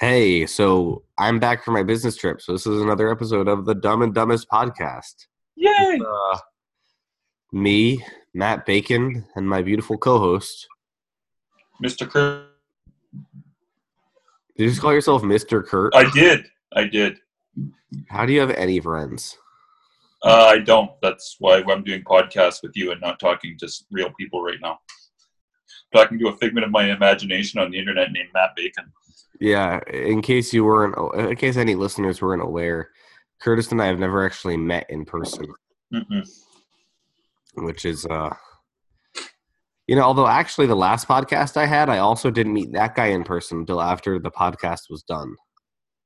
Hey, so I'm back from my business trip. So this is another episode of the Dumb and Dumbest podcast. Yay! Uh, me, Matt Bacon, and my beautiful co-host. Mr. Kurt. Did you just call yourself Mr. Kurt? I did. I did. How do you have any friends? Uh, I don't. That's why I'm doing podcasts with you and not talking to s- real people right now. Talking to a figment of my imagination on the internet named Matt Bacon. Yeah, in case you weren't, in case any listeners weren't aware, Curtis and I have never actually met in person, Mm-mm. which is, uh, you know, although actually the last podcast I had, I also didn't meet that guy in person until after the podcast was done.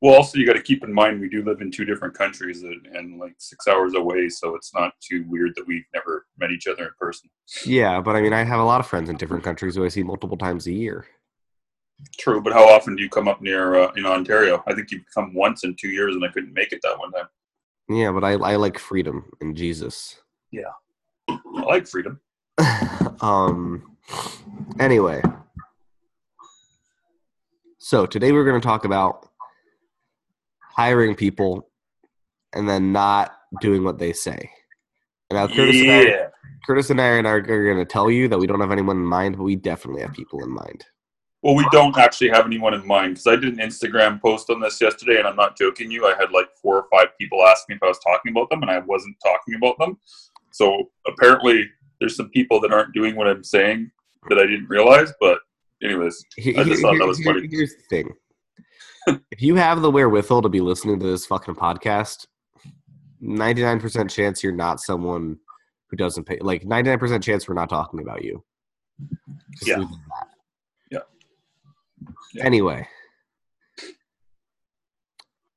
Well, also you got to keep in mind we do live in two different countries and, and like six hours away, so it's not too weird that we've never met each other in person. Yeah, but I mean, I have a lot of friends in different countries who I see multiple times a year. True, but how often do you come up near uh, in Ontario? I think you've come once in two years, and I couldn't make it that one time. Yeah, but I, I like freedom and Jesus. Yeah, I like freedom. um. Anyway, so today we're going to talk about hiring people and then not doing what they say. And now Curtis and I, yeah. Curtis and I are, are going to tell you that we don't have anyone in mind, but we definitely have people in mind. Well, we don't actually have anyone in mind because I did an Instagram post on this yesterday, and I'm not joking you. I had like four or five people ask me if I was talking about them, and I wasn't talking about them. So apparently, there's some people that aren't doing what I'm saying that I didn't realize. But anyways, I just thought that was funny. Here's the thing: if you have the wherewithal to be listening to this fucking podcast, ninety nine percent chance you're not someone who doesn't pay. Like ninety nine percent chance we're not talking about you. Just Yeah. leave it at that. Yeah. Yeah. Anyway,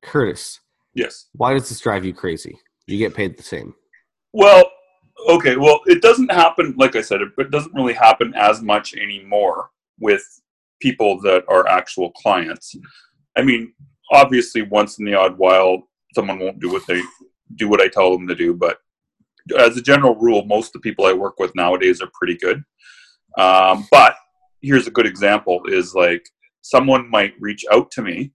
Curtis, yes. why does this drive you crazy? You get paid the same. Well, okay. Well, it doesn't happen. Like I said, it, it doesn't really happen as much anymore with people that are actual clients. I mean, obviously, once in the odd while, someone won't do what they do what I tell them to do. But as a general rule, most of the people I work with nowadays are pretty good. Um, but here's a good example: is like someone might reach out to me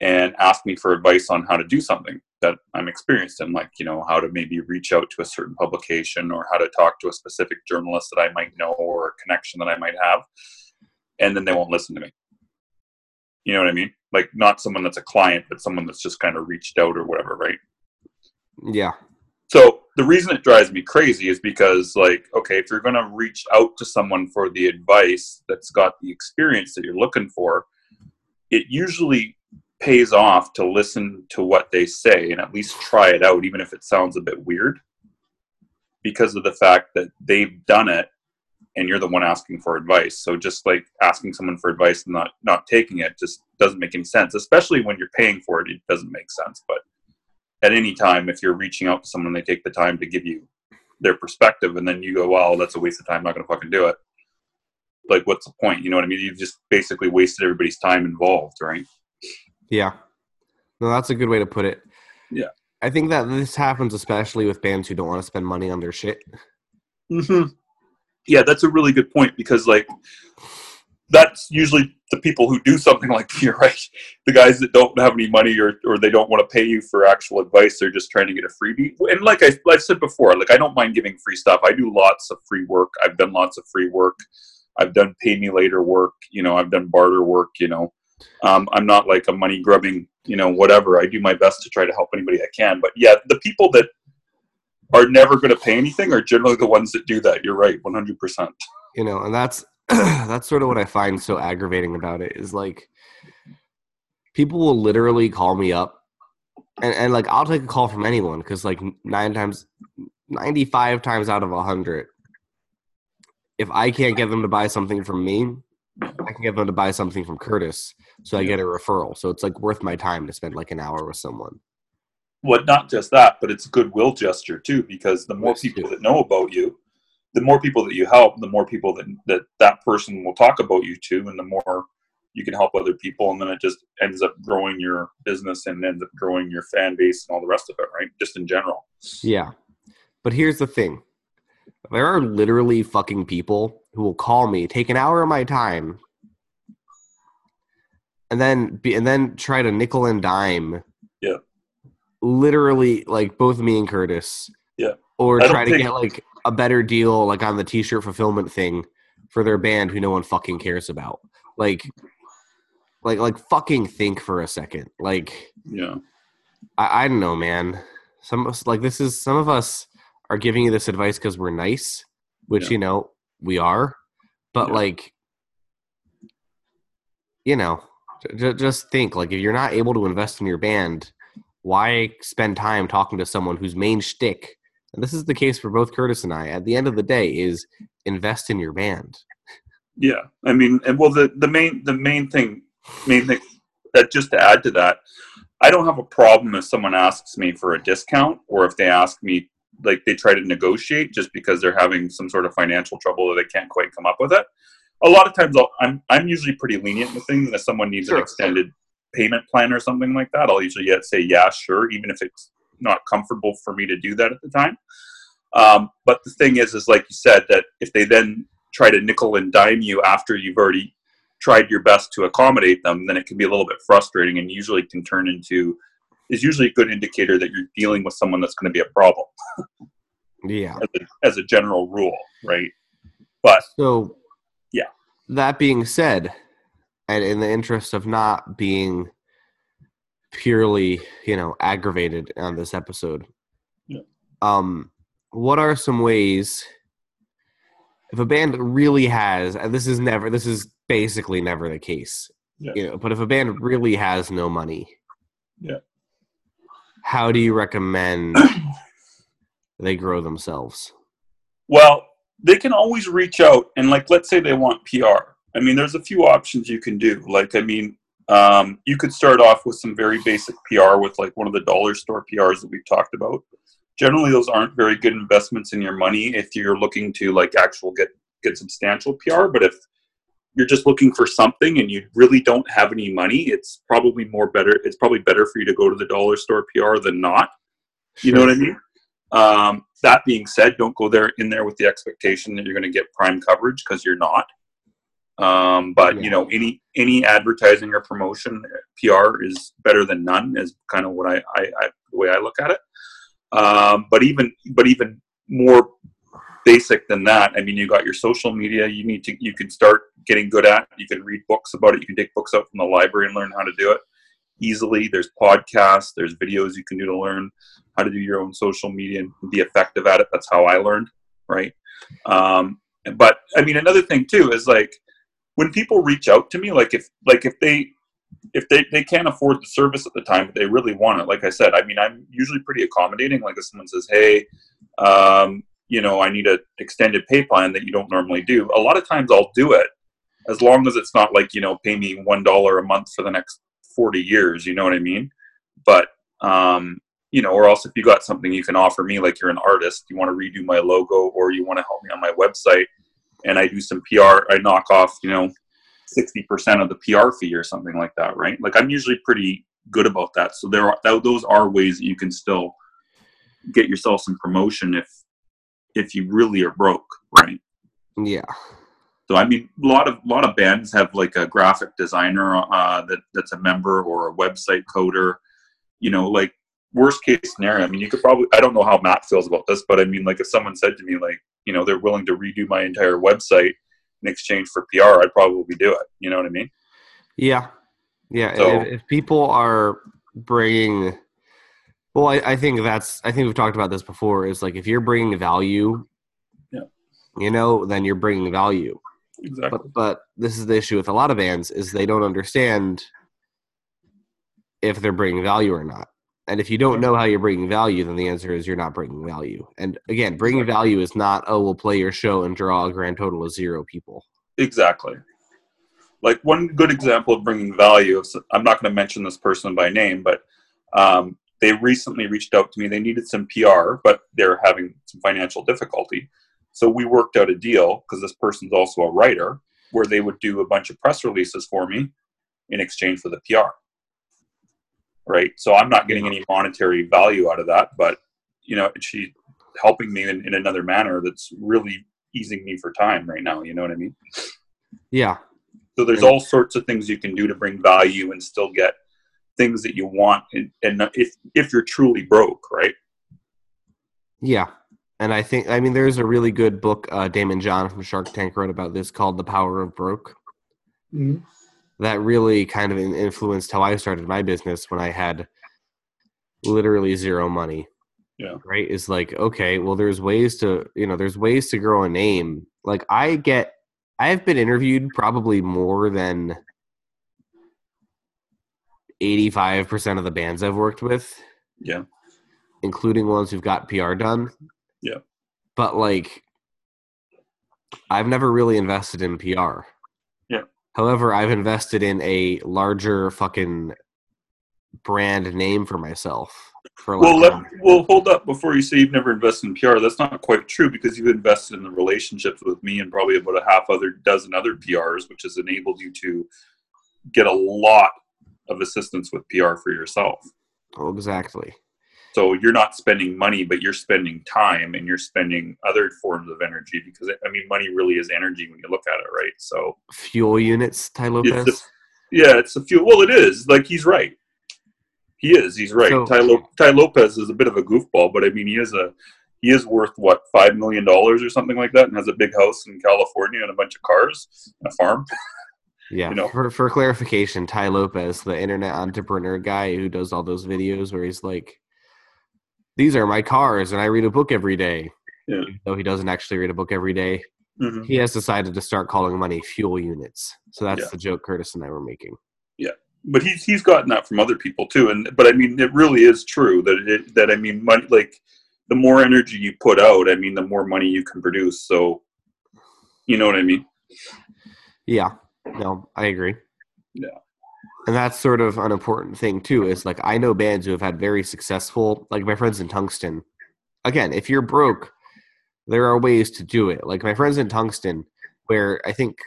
and ask me for advice on how to do something that I'm experienced in, like you know how to maybe reach out to a certain publication or how to talk to a specific journalist that I might know or a connection that I might have, and then they won't listen to me. You know what I mean? Like not someone that's a client, but someone that's just kind of reached out or whatever, right? Yeah, So the reason it drives me crazy is because, like, okay, if you're going to reach out to someone for the advice that's got the experience that you're looking for, it usually pays off to listen to what they say and at least try it out, even if it sounds a bit weird, because of the fact that they've done it and you're the one asking for advice. So just like asking someone for advice and not not taking it just doesn't make any sense, especially when you're paying for it. It doesn't make sense, but at any time if you're reaching out to someone they take the time to give you their perspective and then you go well that's a waste of time I'm not going to fucking do it like what's the point you know what i mean you've just basically wasted everybody's time involved right yeah. No, that's a good way to put it. Yeah. I think that this happens especially with bands who don't want to spend money on their shit. mm-hmm. yeah that's a really good point because like that's usually the people who do something like you're right? The guys that don't have any money or, or they don't want to pay you for actual advice they're just trying to get a freebie. And like I, i've said before like i don't mind giving free stuff. I do lots of free work. I've done lots of free work. I've done pay me later work you know i've done barter work you know. Um, i'm not like a money grubbing you know whatever. I do my best to try to help anybody i can. But yeah the people that are never going to pay anything are generally the ones that do that. You're right 100% you know and that's that's sort of what i find so aggravating about it is like people will literally call me up and, and like i'll take a call from anyone because like nine times 95 times out of a 100 if i can't get them to buy something from me i can get them to buy something from curtis so i get a referral. So it's like worth my time to spend like an hour with someone. Well, not just that, but it's a goodwill gesture too, because the more people that know about you, the more people that you help, the more people that, that that person will talk about you to, and the more you can help other people, and then it just ends up growing your business and ends up growing your fan base and all the rest of it, right? Just in general. Yeah. But here's the thing there are literally fucking people who will call me, take an hour of my time, and then be, and then try to nickel and dime. Yeah. Literally, like both me and Curtis. Yeah. Or try to think- get like a better deal, like on the T-shirt fulfillment thing for their band, who no one fucking cares about. Like, like, like, fucking think for a second. Like, Yeah. I, I don't know, man. Some of us, like this is some of us are giving you this advice because we're nice, which Yeah. you know we are. But Yeah. like, you know, j- just think like if you're not able to invest in your band, why spend time talking to someone whose main shtick, and this is the case for both Curtis and I, at the end of the day, is invest in your band. Yeah, I mean, and well, the the main the main thing, main thing that just to add to that, I don't have a problem if someone asks me for a discount or if they ask me like they try to negotiate just because they're having some sort of financial trouble or they can't quite come up with it. A lot of times, I'll, I'm I'm usually pretty lenient with things. And if someone needs Sure. an extended payment plan or something like that, I'll usually yet say yeah, sure, even if it's not comfortable for me to do that at the time. Um, but the thing is, is like you said, that if they then try to nickel and dime you after you've already tried your best to accommodate them, then it can be a little bit frustrating and usually can turn into is usually a good indicator that you're dealing with someone that's going to be a problem Yeah. as a, as a general rule, right? But So, Yeah. That being said, and in the interest of not being purely, you know, aggravated on this episode, Yeah. um, what are some ways if a band really has, and this is never, this is basically never the case, Yeah. you know, but if a band really has no money, Yeah. how do you recommend they grow themselves? Well, they can always reach out and like let's say they want PR. I mean, there's a few options you can do. Like, I mean, um, you could start off with some very basic PR with like one of the dollar store PRs that we've talked about. Generally, those aren't very good investments in your money if you're looking to like actual get get substantial PR. But if you're just looking for something and you really don't have any money, it's probably more better. It's probably better for you to go to the dollar store PR than not. You know what I mean? Um, that being said, don't go there in there with the expectation that you're going to get prime coverage because you're not. Um, but Yeah. you know, any any advertising or promotion PR is better than none. Is kind of what I, I, I the way I look at it. Um, but even but even more basic than that. I mean, you got your social media. You need to you can start getting good at. You can read books about it. You can take books out from the library and learn how to do it easily. There's podcasts. There's videos you can do to learn how to do your own social media and be effective at it. That's how I learned, right? Um, but I mean, another thing too is like when people reach out to me, like if like if they if they, they can't afford the service at the time, but they really want it. Like I said, I mean, I'm usually pretty accommodating. Like if someone says, "Hey, um, you know, I need an extended pay plan that you don't normally do," a lot of times I'll do it, as long as it's not like you know, pay me one dollar a month for the next forty years. You know what I mean? But um, you know, or else if you got something you can offer me, like you're an artist, you want to redo my logo, or you want to help me on my website, and I do some PR, I knock off, you know, sixty percent of the PR fee or something like that, right? Like I'm usually pretty good about that. So there are th- those are ways that you can still get yourself some promotion if if you really are broke, right? Yeah. So I mean, a lot of a lot of bands have like a graphic designer uh, that that's a member or a website coder. You know, like worst case scenario. I mean, you could probably I don't know how Matt feels about this, but I mean, like if someone said to me like, you know, they're willing to redo my entire website in exchange for PR, I'd probably do it. You know what I mean? Yeah, yeah. So- if, if people are bringing, well, I, I think that's. I think we've talked about this before. Is like if you're bringing value, Yeah. you know, then you're bringing value. Exactly. But but this is the issue with a lot of bands is they don't understand if they're bringing value or not. And if you don't know how you're bringing value, then the answer is you're not bringing value. And again, bringing value is not oh we'll play your show and draw a grand total of zero people. Exactly. Like one good example of bringing value. I'm not going to mention this person by name, but um, they recently reached out to me. They needed some PR, but they're having some financial difficulty. So we worked out a deal because this person's also a writer, where they would do a bunch of press releases for me in exchange for the PR. Right. So I'm not getting any monetary value out of that, but you know, she's helping me in, in another manner that's really easing me for time right now. You know what I mean? Yeah. So there's And- all sorts of things you can do to bring value and still get things that you want, and, and if if you're truly broke, right? Yeah. And I think, I mean, there's a really good book uh, Daymond John from Shark Tank wrote about this called The Power of Broke. That really kind of influenced how I started my business when I had literally zero money. Yeah. Right? Is like, okay, well, there's ways to, you know, there's ways to grow a name. Like, I get, I've been interviewed probably more than 85% of the bands I've worked with Yeah. including ones who've got PR done. Yeah. But like I've never really invested in PR. However, I've invested in a larger fucking brand name for myself. For Well, let, well, hold up before you say you've never invested in PR. That's not quite true because you've invested in the relationships with me and probably about a half other dozen other PRs, which has enabled you to get a lot of assistance with PR for yourself. oh, exactly. So you're not spending money, but you're spending time and you're spending other forms of energy because I mean, money really is energy when you look at it, right? So Fuel units, Tai Lopez. It's yeah, it's a fuel. Well, it is like he's right. He is. He's right. So- Ty, Lo- Tai Lopez is a bit of a goofball, but I mean, he is a he is worth what five million dollars or something like that, and has a big house in California and a bunch of cars and a farm. yeah. you know. For for clarification, Tai Lopez, the internet entrepreneur guy who does all those videos where he's like these are my cars and I read a book every day. Yeah. Though he doesn't actually read a book every day. Mhm. he has decided to start calling money fuel units. So that's Yeah. the joke Curtis and I were making. Yeah. But he's he's gotten that from other people too, and but I mean, it really is true that it that I mean, money like the more energy you put out, I mean, the more money you can produce. So, you know what I mean? Yeah, no, I agree. Yeah. And that's sort of an important thing too. Is like I know bands who have had very successful, like my friends in Tungsten. Again, if you're broke, there are ways to do it. Like my friends in Tungsten, where I think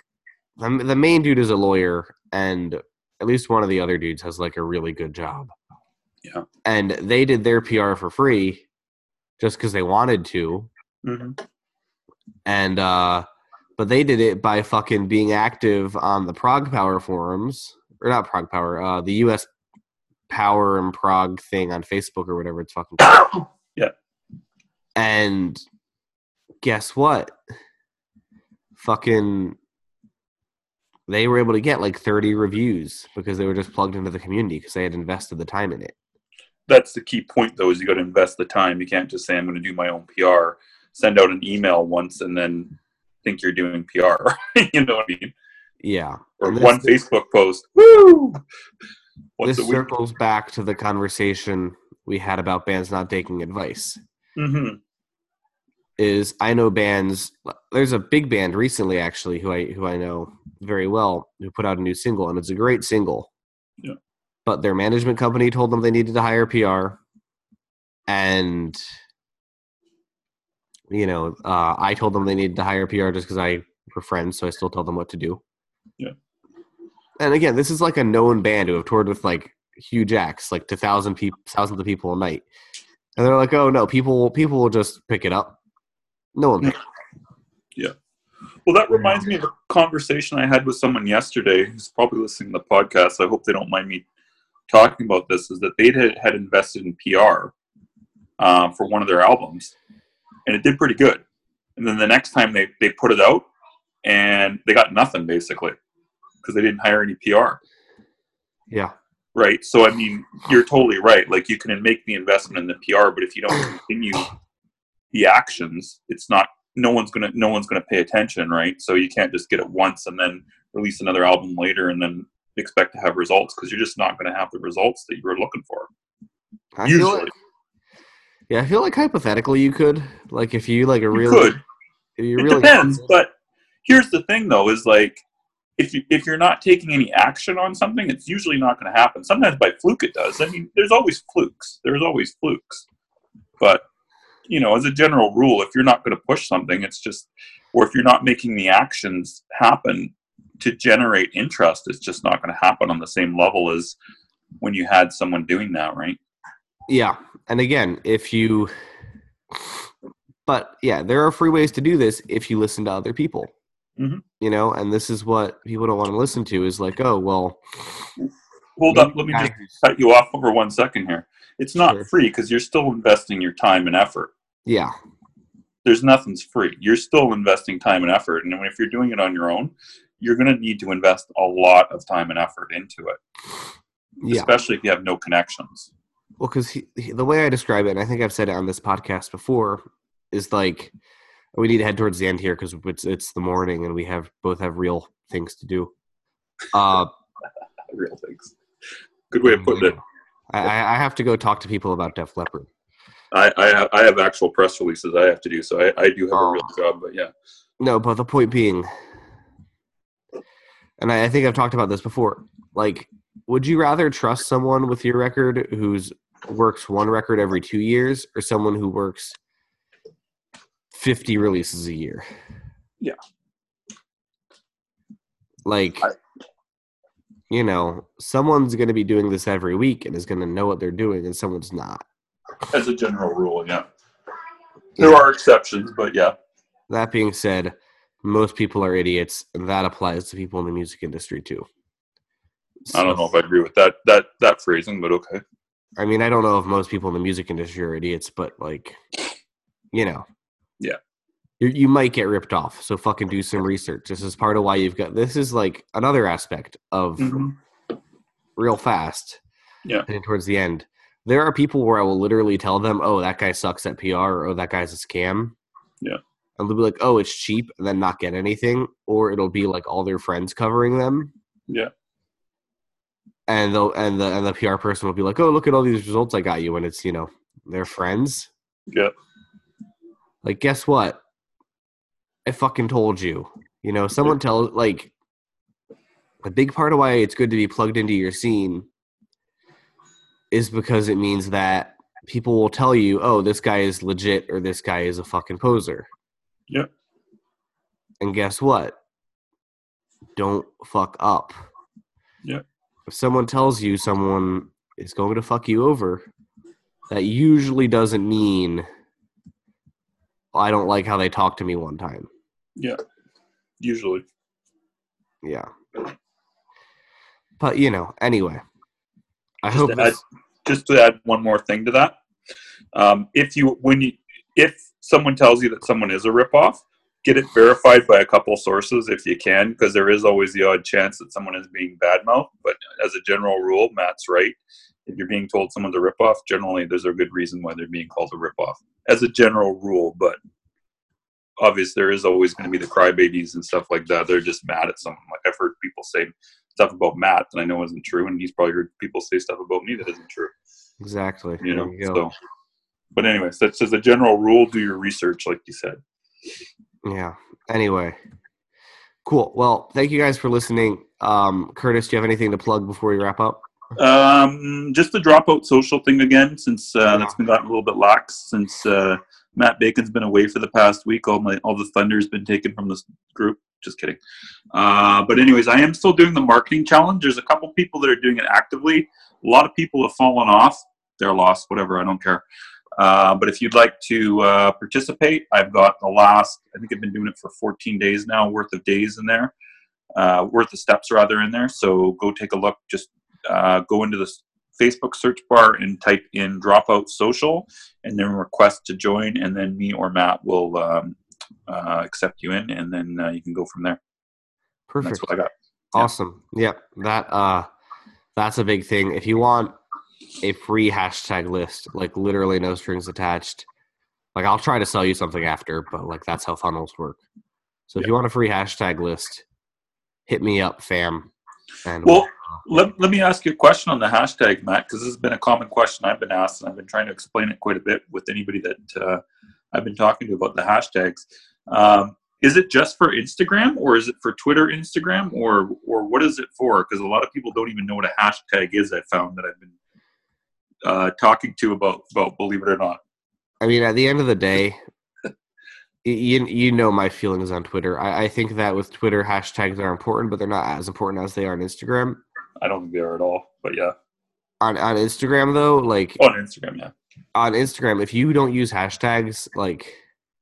the, the main dude is a lawyer, and at least one of the other dudes has like a really good job. Yeah. And they did their PR for free, just because they wanted to. hmm and uh but they did it by fucking being active on the ProgPower forums or not ProgPower, uh the US Power and Prog thing on Facebook or whatever it's fucking called. Yeah. And guess what? Fucking they were able to get like 30 reviews because they were just plugged into the community because they had invested the time in it. That's the key point, though, is you got to invest the time. You can't just say I'm going to do my own PR, send out an email once, and then think you're doing PR. you know what I mean? Yeah. Or one this- Facebook post. Woo! Once this circles back to the conversation we had about bands not taking advice. hmm is I know bands. There's a big band recently, actually, who I who I know very well, who put out a new single, and it's a great single. Yeah. But their management company told them they needed to hire PR, and you know, uh, I told them they needed to hire PR just because I were friends, so I still told them what to do. Yeah. And again, this is like a known band who have toured with like huge acts, like to thousand people, thousands of people a night, and they're like, "Oh no, people people will just pick it up." No one. Yeah. Well, that reminds me of a conversation I had with someone yesterday who's probably listening to the podcast. I hope they don't mind me talking about this. Is that they had, had invested in PR uh, for one of their albums, and it did pretty good. And then the next time they, they put it out, and they got nothing basically because they didn't hire any PR. Yeah. Right. So I mean, you're totally right. Like you can make the investment in the PR, but if you don't continue the actions, it's not. No one's gonna. No one's gonna pay attention, right? So you can't just get it once and then release another album later and then expect to have results because you're just not going to have the results that you were looking for. I Usually, like, yeah, I feel like hypothetically you could, like, if you like a you could. you It depends, but here's the thing, though: is like if you if you're not taking any action on something, it's usually not going to happen. Sometimes by fluke it does. I mean, there's always flukes. There's always flukes, but you know, as a general rule, if you're not going to push something, it's just, or if you're not making the actions happen to generate interest, it's just not going to happen on the same level as when you had someone doing that, right? Yeah, and again, if you, but yeah, there are free ways to do this if you listen to other people. Mhm. You know, and this is what people don't want to listen to is like, oh well. Hold up, let me just cut you off for one second here. It's not Sure. free because you're still investing your time and effort. Yeah, There's nothing's free. You're still investing time and effort, and if you're doing it on your own, you're going to need to invest a lot of time and effort into it, yeah. especially if you have no connections. Well, because the way I describe it, and I think I've said it on this podcast before, is like we need to head towards the end here because it's it's the morning and we have both have real things to do. Uh, Real things. Good way of putting it. I, I have to go talk to people about Def Leppard. I, I, have, I have actual press releases I have to do, so I, I do have a Oh. real job. But yeah, No, but the point being, and I, I think I've talked about this before. Like, would you rather trust someone with your record who's works one record every two years, or someone who works fifty releases a year? Yeah. Like, I- you know, someone's going to be doing this every week and is going to know what they're doing, and someone's not. as a general rule, yeah. There are exceptions, but yeah, That being said, most people are idiots, and that applies to people in the music industry too. I don't know if I agree with that that that phrasing, but okay. I mean, I don't know if most people in the music industry are idiots, but like, you know, Yeah. you you might get ripped off. So fucking do some research. This is part of why you've got. This is like another aspect of mm-hmm. real fast. Yeah. And towards the end, there are people where I will literally tell them, "Oh, that guy sucks at PR," or "Oh, that guy's a scam." Yeah. And they'll be like, "Oh, it's cheap," and then not get anything, or it'll be like all their friends covering them. Yeah. And they'll and the and the PR person will be like, "Oh, look at all these results I got you," and it's you know their friends. Yeah. Like, guess what? I fucking told you. You know, someone tell like a big part of why it's good to be plugged into your scene is because it means that people will tell you, "Oh, this guy is legit," or "This guy is a fucking poser." Yep. And guess what? Don't fuck up. Yep. If someone tells you someone is going to fuck you over, that usually doesn't mean I don't like how they talked to me one time. Yeah. Usually. Yeah. But you know, anyway. I Just hope to add- Just to add one more thing to that. Um, if you when you if someone tells you that someone is a ripoff, get it verified by a couple sources if you can, because there is always the odd chance that someone is being badmouthed. But as a general rule, Matt's right. If you're being told someone's a ripoff, generally there's a good reason why they're being called a ripoff. As a general rule, but obviously there is always going to be the crybabies and stuff like that. They're just mad at someone. Like I've heard people say stuff about Matt that I know isn't true, and he's probably heard people say stuff about me that isn't true. exactly. You know, you so. But anyways, that's as a general rule. Do your research, like you said. Yeah. Anyway. Cool. Well, thank you guys for listening. Um, Curtis, do you have anything to plug before we wrap up? Um, just the dropout social thing again, since uh, that's been gotten a little bit lax since uh, Matt Bacon's been away for the past week. All my all the thunder's been taken from this group. Just kidding. Uh, but anyways, I am still doing the marketing challenge. There's a couple people that are doing it actively. A lot of people have fallen off. They're lost. Whatever. I don't care. Uh, but if you'd like to uh, participate, I've got the last. I think I've been doing it for 14 days now, worth of days in there, uh, worth of steps rather in there. So go take a look. Just uh, go into the Facebook search bar and type in Dropout Social, and then request to join, and then me or Matt will um, uh, accept you in, and then uh, you can go from there. Perfect. That's what I got. Yeah. Awesome. Yep. That uh that's a big thing. If you want a free hashtag list, like literally no strings attached, like I'll try to sell you something after, but like that's how funnels work. So if you want a free hashtag list, hit me up, fam. And Well, let, let me ask you a question on the hashtag, Matt, because this has been a common question I've been asked, and I've been trying to explain it quite a bit with anybody that uh, I've been talking to about the hashtags. Um, is it just for Instagram, or is it for Twitter, Instagram, or or what is it for? Because a lot of people don't even know what a hashtag is. I found that I've been uh, talking to about about believe it or not. I mean, at the end of the day, you you know my feelings on Twitter. I, I think that with Twitter, hashtags are important, but they're not as important as they are on Instagram. I don't think they are at all, but yeah, On on Instagram though, like on Instagram, yeah. on Instagram, if you don't use hashtags, like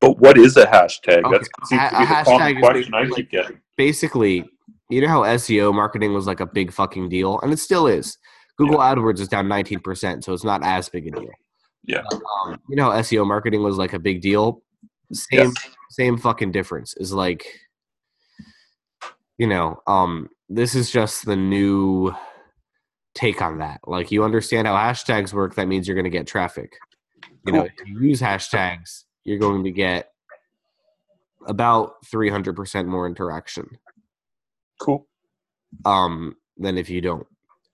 But what is a hashtag? Okay, That seems to a- be a the hashtag question I basically- keep getting. basically, you know how SEO marketing was like a big fucking deal, and it still is. Google AdWords is down 19%, so it's not as big a deal. Yeah. Um, you know how SEO marketing was like a big deal? Same Yes. same fucking difference. Is like you know, um this is just the new take on that. Like you understand how hashtags work, that means you're going to get traffic. You know, Cool. if you use hashtags, you're going to get about 300% more interaction Cool. um, than if you don't.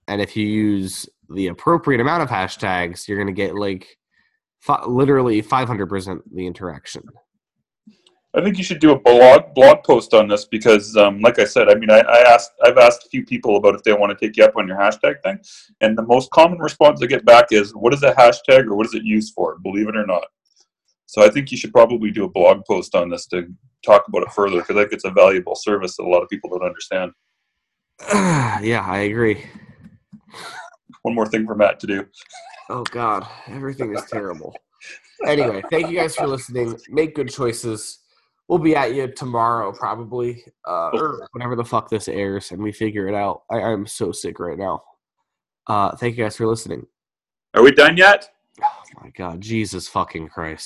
And if you use the appropriate amount of hashtags, you're going to get like literally 500% the interaction. I think you should do a blog blog post on this because, um, like I said, I mean, I, I asked, I've asked a few people about if they want to take you up on your hashtag thing, and the most common response I get back is, "What is a hashtag, or what is it used for?" Believe it or not. So I think you should probably do a blog post on this to talk about it further because I think it's a valuable service that a lot of people don't understand. yeah, I agree. One more thing for Matt to do. Oh God, everything is terrible. Anyway, thank you guys for listening. Make good choices. We'll be at you tomorrow, probably, uh, or whenever the fuck this airs, and we figure it out. I, I'm so sick right now. Uh, thank you guys for listening. Are we done yet? Oh my God, Jesus fucking Christ.